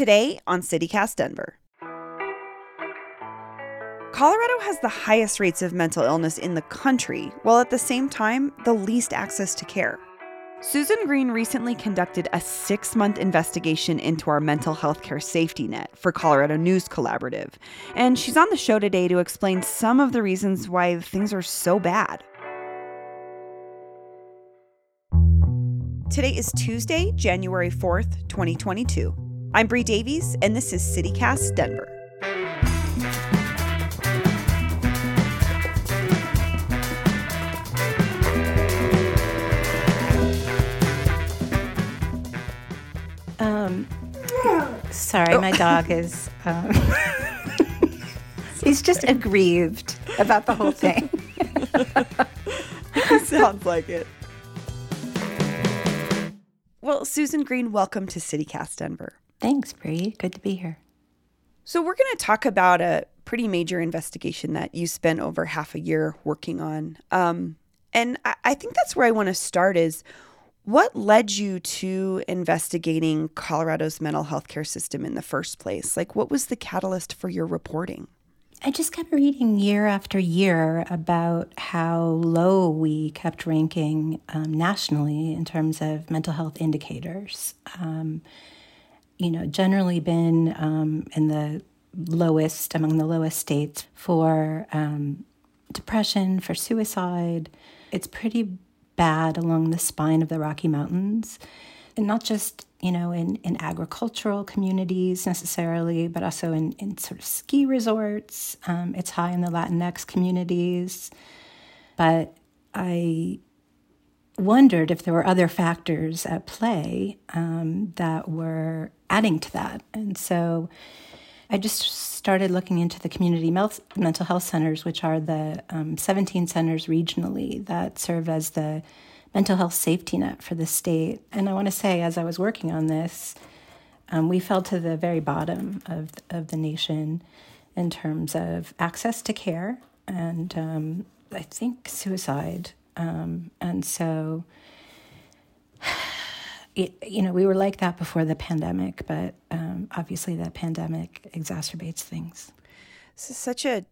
Today on CityCast Denver. Colorado has the highest rates of mental illness in the country, while at the same time, the least access to care. Susan Greene recently conducted a six month investigation into our mental health care safety net for Colorado News Collaborative, and she's on the show today to explain some of the reasons why things are so bad. Today is Tuesday, January 4th, 2022. I'm Bree Davies, and this is CityCast Denver. Um, sorry, my dog is. Um, he's just aggrieved about the whole thing. Sounds like it. Well, Susan Greene, welcome to CityCast Denver. Thanks, Bree. Good to be here. So, we're going to talk about a pretty major investigation that you spent over half a year working on. Um, and I, I think that's where I want to start is what led you to investigating Colorado's mental health care system in the first place? Like, what was the catalyst for your reporting? I just kept reading year after year about how low we kept ranking um, nationally in terms of mental health indicators. Um, you know, generally been um, in the lowest, among the lowest states for um, depression, for suicide. It's pretty bad along the spine of the Rocky Mountains. And not just you know, in, in agricultural communities necessarily, but also in, in sort of ski resorts. Um, it's high in the Latinx communities. But I wondered if there were other factors at play um, that were adding to that. And so I just started looking into the community mental health centers, which are the um, 17 centers regionally that serve as the mental health safety net for the state. And I want to say, as I was working on this, um, we fell to the very bottom of, of the nation in terms of access to care and um, I think suicide. Um, and so, it, you know, we were like that before the pandemic, but um, obviously the pandemic exacerbates things. This is such a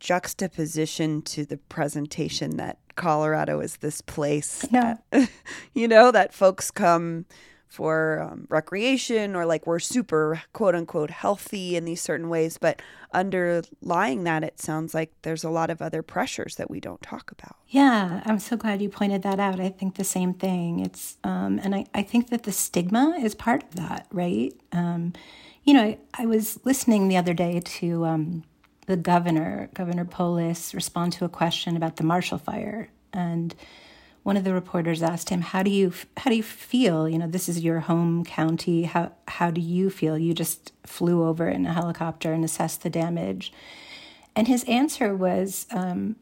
juxtaposition to the presentation that Colorado is this place, no. you know, that folks come for um, recreation or like we're super quote unquote healthy in these certain ways. But underlying that, it sounds like there's a lot of other pressures that we don't talk about. Yeah, I'm so glad you pointed that out. I think the same thing. It's, um, and I, I think that the stigma is part of that, right? Um, you know, I, I was listening the other day to, um, the governor, Governor Polis, respond to a question about the Marshall Fire, and one of the reporters asked him, "How do you how do you feel? You know, this is your home county. How how do you feel? You just flew over in a helicopter and assessed the damage." And his answer was um,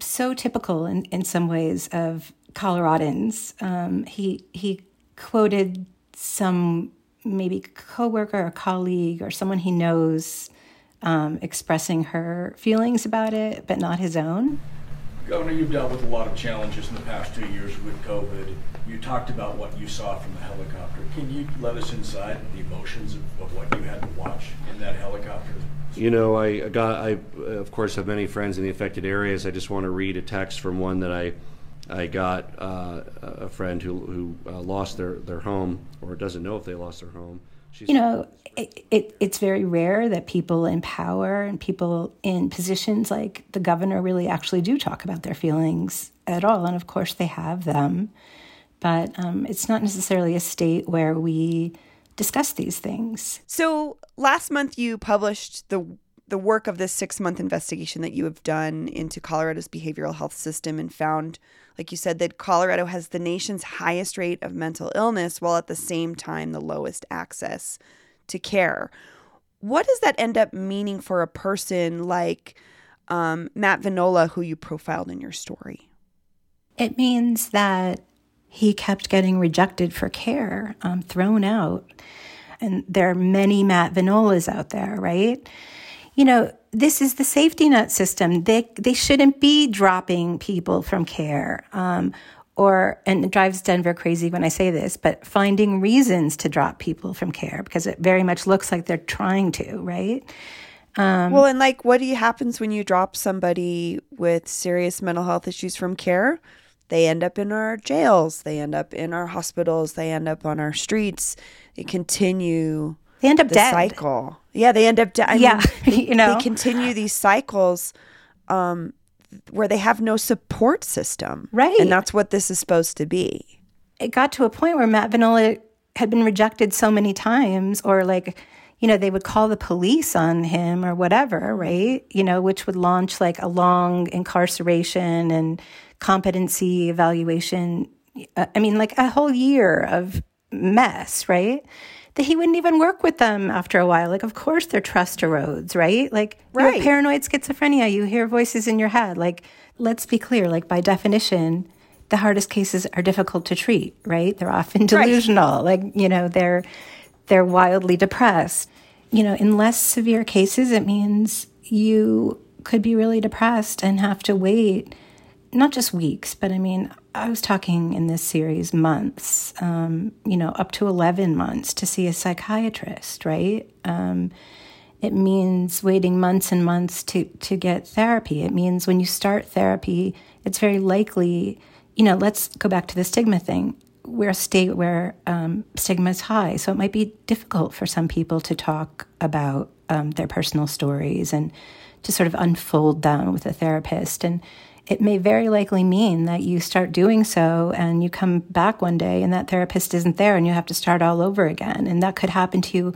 so typical in, in some ways of Coloradans. Um, he he quoted some maybe coworker or colleague or someone he knows um, expressing her feelings about it, but not his own. Governor, you've dealt with a lot of challenges in the past two years with COVID. You talked about what you saw from the helicopter. Can you let us inside the emotions of, of what you had to watch in that helicopter? You know, I got, I of course have many friends in the affected areas. I just want to read a text from one that I, I got uh, a friend who who uh, lost their their home or doesn't know if they lost their home. She's you know, it, it, it's very rare that people in power and people in positions like the governor really actually do talk about their feelings at all. And of course, they have them. But um, it's not necessarily a state where we discuss these things. So last month, you published the the work of this six month investigation that you have done into Colorado's behavioral health system and found like you said, that Colorado has the nation's highest rate of mental illness while at the same time the lowest access to care. What does that end up meaning for a person like um, Matt Vinola, who you profiled in your story? It means that he kept getting rejected for care, um, thrown out. And there are many Matt Vinolas out there, right? You know, this is the safety net system. They they shouldn't be dropping people from care um, or and it drives Denver crazy when I say this, but finding reasons to drop people from care because it very much looks like they're trying to, right? Um, well, and like, what do you, happens when you drop somebody with serious mental health issues from care? They end up in our jails. They end up in our hospitals. They end up on our streets. They continue. They end up the dead. Cycle. Yeah, they end up dead. Yeah, you know, they continue these cycles. Um, where they have no support system. Right. And that's what this is supposed to be. It got to a point where Matt Vanola had been rejected so many times, or like, you know, they would call the police on him or whatever, right? You know, which would launch like a long incarceration and competency evaluation. Uh, I mean, like a whole year of mess, right? That he wouldn't even work with them after a while. Like, of course, their trust erodes, right? Like, right. paranoid schizophrenia, you hear voices in your head. Like, let's be clear, like, by definition, the hardest cases are difficult to treat, right? They're often delusional. Right. Like, you know, they're they're wildly depressed. You know, in less severe cases, it means you could be really depressed and have to wait not just weeks, but I mean, I was talking in this series months, um, you know, up to 11 months to see a psychiatrist, right? Um, it means waiting months and months to, to get therapy. It means when you start therapy, it's very likely, you know, let's go back to the stigma thing. We're a state where um, stigma is high. So it might be difficult for some people to talk about um, their personal stories and to sort of unfold them with a therapist. And it may very likely mean that you start doing so and you come back one day and that therapist isn't there and you have to start all over again. And that could happen to you.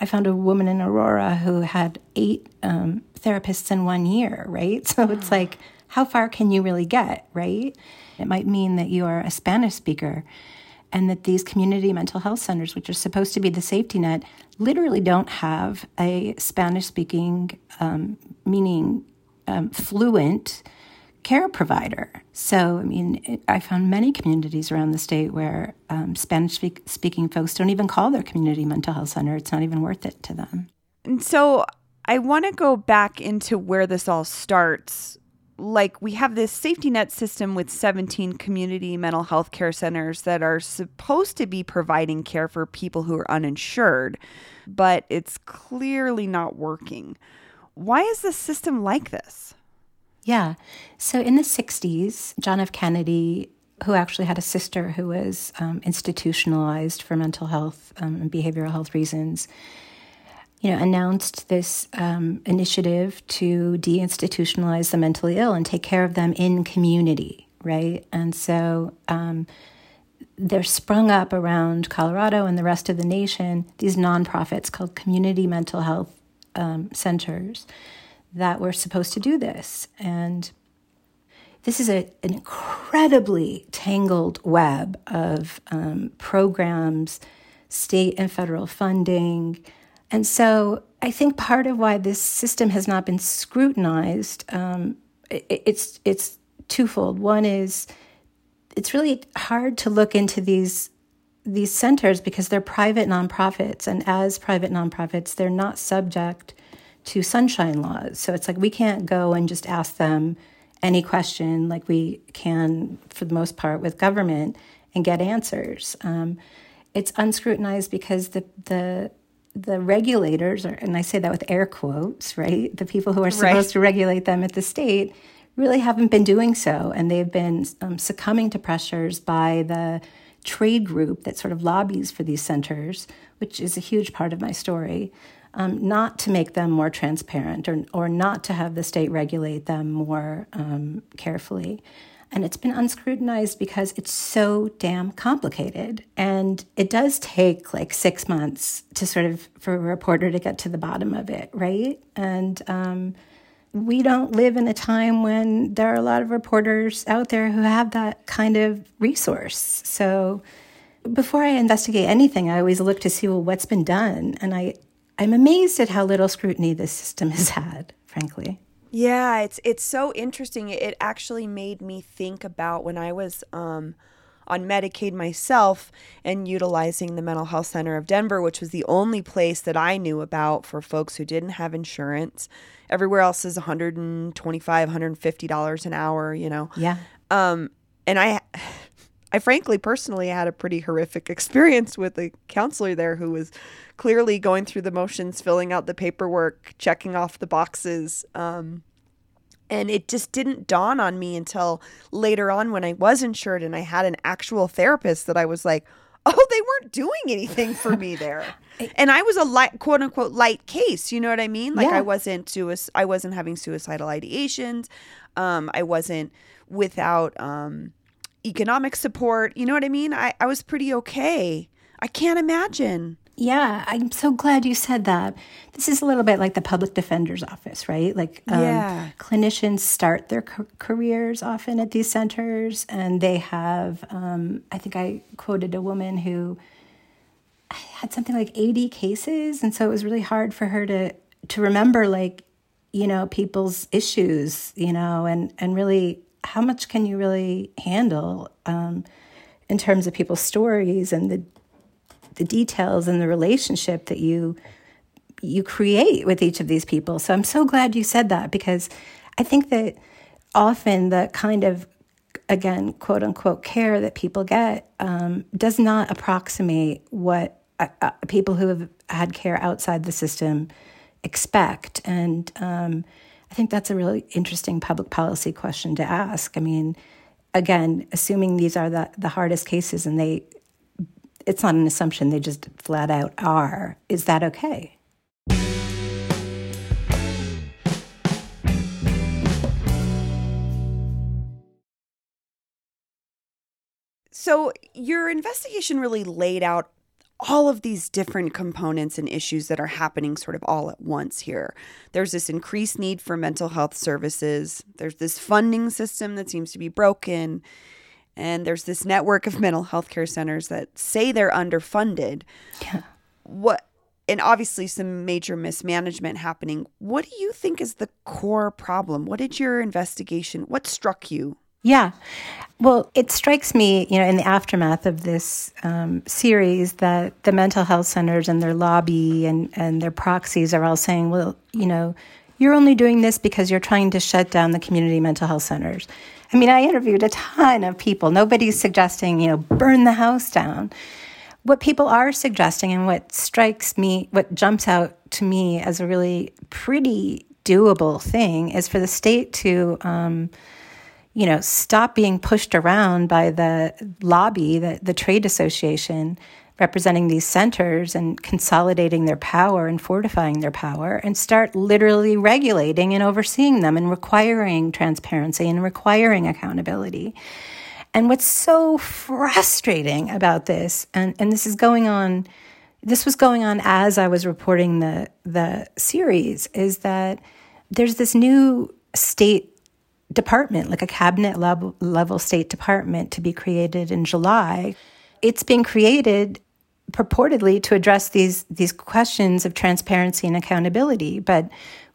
I found a woman in Aurora who had eight um, therapists in one year, right? So it's like, how far can you really get, right? It might mean that you are a Spanish speaker and that these community mental health centers, which are supposed to be the safety net, literally don't have a Spanish speaking, um, meaning um, fluent care provider. So, I mean, I found many communities around the state where um, Spanish speak, speaking folks don't even call their community mental health center. It's not even worth it to them. And so, I want to go back into where this all starts. Like, we have this safety net system with 17 community mental health care centers that are supposed to be providing care for people who are uninsured, but it's clearly not working. Why is the system like this? Yeah. So in the 60s, John F. Kennedy, who actually had a sister who was um, institutionalized for mental health um, and behavioral health reasons, you know, announced this um, initiative to deinstitutionalize the mentally ill and take care of them in community, right? And so um, they're sprung up around Colorado and the rest of the nation these nonprofits called community mental health um, centers that we're supposed to do this. And this is a, an incredibly tangled web of um, programs, state and federal funding. And so I think part of why this system has not been scrutinized, um, it, it's, it's twofold. One is it's really hard to look into these these centers because they're private nonprofits and as private nonprofits they're not subject to sunshine laws. So it's like we can't go and just ask them any question like we can, for the most part, with government and get answers. Um, it's unscrutinized because the the the regulators, are, and I say that with air quotes, right? The people who are supposed right. to regulate them at the state really haven't been doing so, and they've been um, succumbing to pressures by the trade group that sort of lobbies for these centers, which is a huge part of my story um, not to make them more transparent or, or not to have the state regulate them more um, carefully. And it's been unscrutinized because it's so damn complicated. And it does take like six months to sort of for a reporter to get to the bottom of it, right? And um, we don't live in a time when there are a lot of reporters out there who have that kind of resource. So before I investigate anything, I always look to see, well, what's been done? And I, I'm amazed at how little scrutiny this system has had, frankly. Yeah, it's it's so interesting. It actually made me think about when I was um, on Medicaid myself and utilizing the Mental Health Center of Denver, which was the only place that I knew about for folks who didn't have insurance. Everywhere else is 125 $150 an hour, you know. Yeah. Um, and I I frankly personally had a pretty horrific experience with a counselor there who was clearly going through the motions, filling out the paperwork, checking off the boxes. Um, and it just didn't dawn on me until later on when I was insured and I had an actual therapist that I was like, oh, they weren't doing anything for me there. and I was a light, quote unquote, light case. You know what I mean? Like Yeah. I wasn't suic- I wasn't having suicidal ideations. Um, I wasn't without um, economic support. You know what I mean? I, I was pretty okay. I can't imagine. Yeah, I'm so glad you said that. This is a little bit like the public defender's office, right? Like, um, Yeah. clinicians start their ca- careers often at these centers, and they have. Um, I think I quoted a woman who had something like 80 cases, and so it was really hard for her to to remember, like, you know, people's issues, you know, and and really how much can you really handle um, in terms of people's stories and the the details and the relationship that you you create with each of these people. So I'm so glad you said that because I think that often the kind of again quote unquote care that people get um, does not approximate what uh, people who have had care outside the system expect and um, i think that's a really interesting public policy question to ask. I mean again assuming these are the, the hardest cases and they it's not an assumption they just flat out are. Is that okay? So, your investigation really laid out all of these different components and issues that are happening sort of all at once here. There's this increased need for mental health services, there's this funding system that seems to be broken, and there's this network of mental health care centers that say they're underfunded. Yeah. What and obviously some major mismanagement happening. What do you think is the core problem? What did your investigation what struck you? Yeah. Well, it strikes me, you know, in the aftermath of this um, series that the mental health centers and their lobby and, and their proxies are all saying, well, you know, you're only doing this because you're trying to shut down the community mental health centers. I mean, I interviewed a ton of people. Nobody's suggesting, you know, burn the house down. What people are suggesting and what strikes me, what jumps out to me as a really pretty doable thing is for the state to, um, you know, stop being pushed around by the lobby, the, the trade association representing these centers and consolidating their power and fortifying their power and start literally regulating and overseeing them and requiring transparency and requiring accountability. And what's so frustrating about this, and, and this is going on, this was going on as I was reporting the the series, is that there's this new state department, like a cabinet level, level state department to be created in July. It's being created purportedly to address these these questions of transparency and accountability, but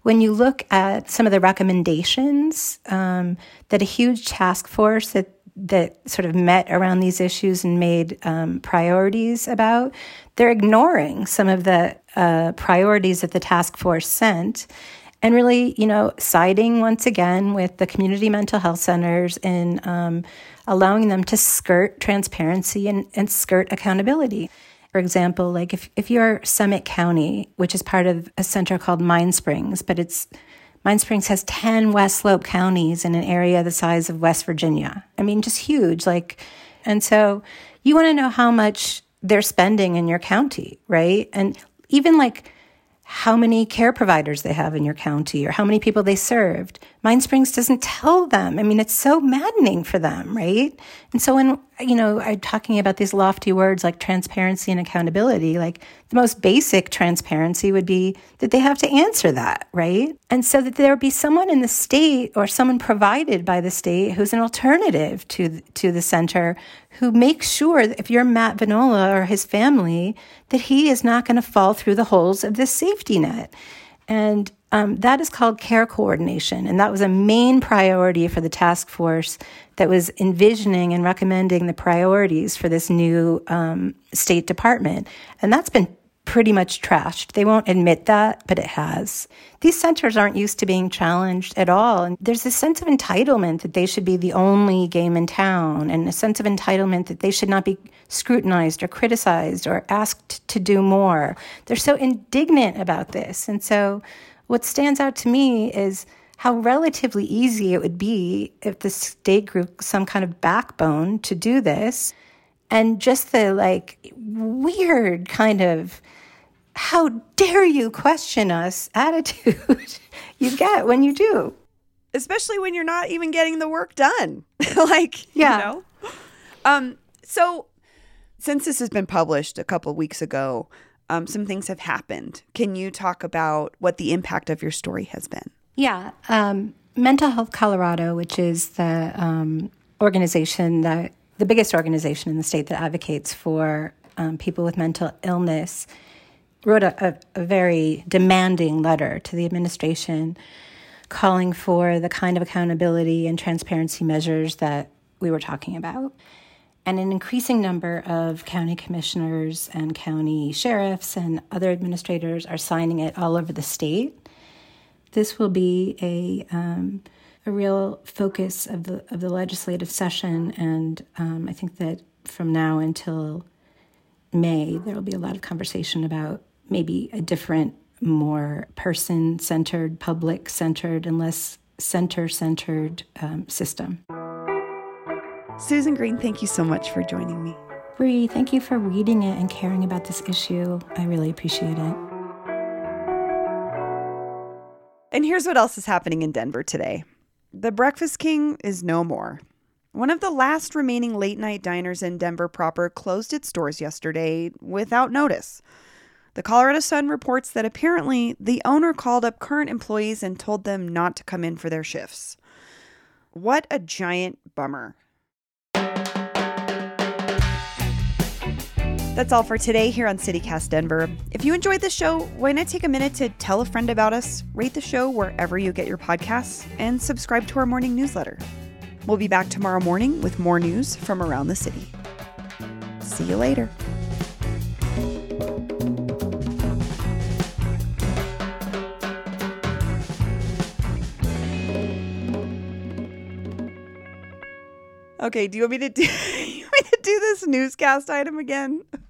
when you look at some of the recommendations um, that a huge task force that that sort of met around these issues and made um, priorities about, they're ignoring some of the uh, priorities that the task force sent and really, you know, siding once again with the community mental health centers and um, allowing them to skirt transparency and, and skirt accountability. For example, like if, if you're Summit County, which is part of a center called Mind Springs, but it's Mind Springs has 10 West Slope counties in an area the size of West Virginia. I mean, just huge. Like, and so you want to know how much they're spending in your county, right? And even like how many care providers they have in your county or how many people they served. Mind Springs doesn't tell them. I mean, it's so maddening for them, right? And so when, you know, I'm talking about these lofty words like transparency and accountability, like the most basic transparency would be that they have to answer that, right? And so that there would be someone in the state or someone provided by the state who's an alternative to, to the center who makes sure that if you're Matt Vanola or his family, that he is not going to fall through the holes of this safety net. And um, that is called care coordination. And that was a main priority for the task force that was envisioning and recommending the priorities for this new um, state department. And that's been pretty much trashed. They won't admit that, but it has. These centers aren't used to being challenged at all. And there's a sense of entitlement that they should be the only game in town, and a sense of entitlement that they should not be scrutinized or criticized or asked to do more. They're so indignant about this. And so what stands out to me is how relatively easy it would be if the state grew some kind of backbone to do this. And just the like weird kind of how dare you question us attitude you get when you do. Especially when you're not even getting the work done. like, Yeah. you know. Um, so since this has been published a couple of weeks ago, um, some things have happened. Can you talk about what the impact of your story has been? Yeah. Um, Mental Health Colorado, which is the um, organization that the biggest organization in the state that advocates for um, people with mental illness, wrote a, a, a very demanding letter to the administration calling for the kind of accountability and transparency measures that we were talking about. And an increasing number of county commissioners and county sheriffs and other administrators are signing it all over the state. This will be a um, a real focus of the of the legislative session, and um, I think that from now until May, there will be a lot of conversation about maybe a different, more person centered, public centered, and less center centered um, system. Susan Greene, thank you so much for joining me. Bree, thank you for reading it and caring about this issue. I really appreciate it. And here's what else is happening in Denver today The Breakfast King is no more. One of the last remaining late night diners in Denver proper closed its doors yesterday without notice. The Colorado Sun reports that apparently the owner called up current employees and told them not to come in for their shifts. What a giant bummer. That's all for today here on CityCast Denver. If you enjoyed the show, why not take a minute to tell a friend about us, rate the show wherever you get your podcasts, and subscribe to our morning newsletter. We'll be back tomorrow morning with more news from around the city. See you later. Okay, do you want me to do, you want me to do this newscast item again?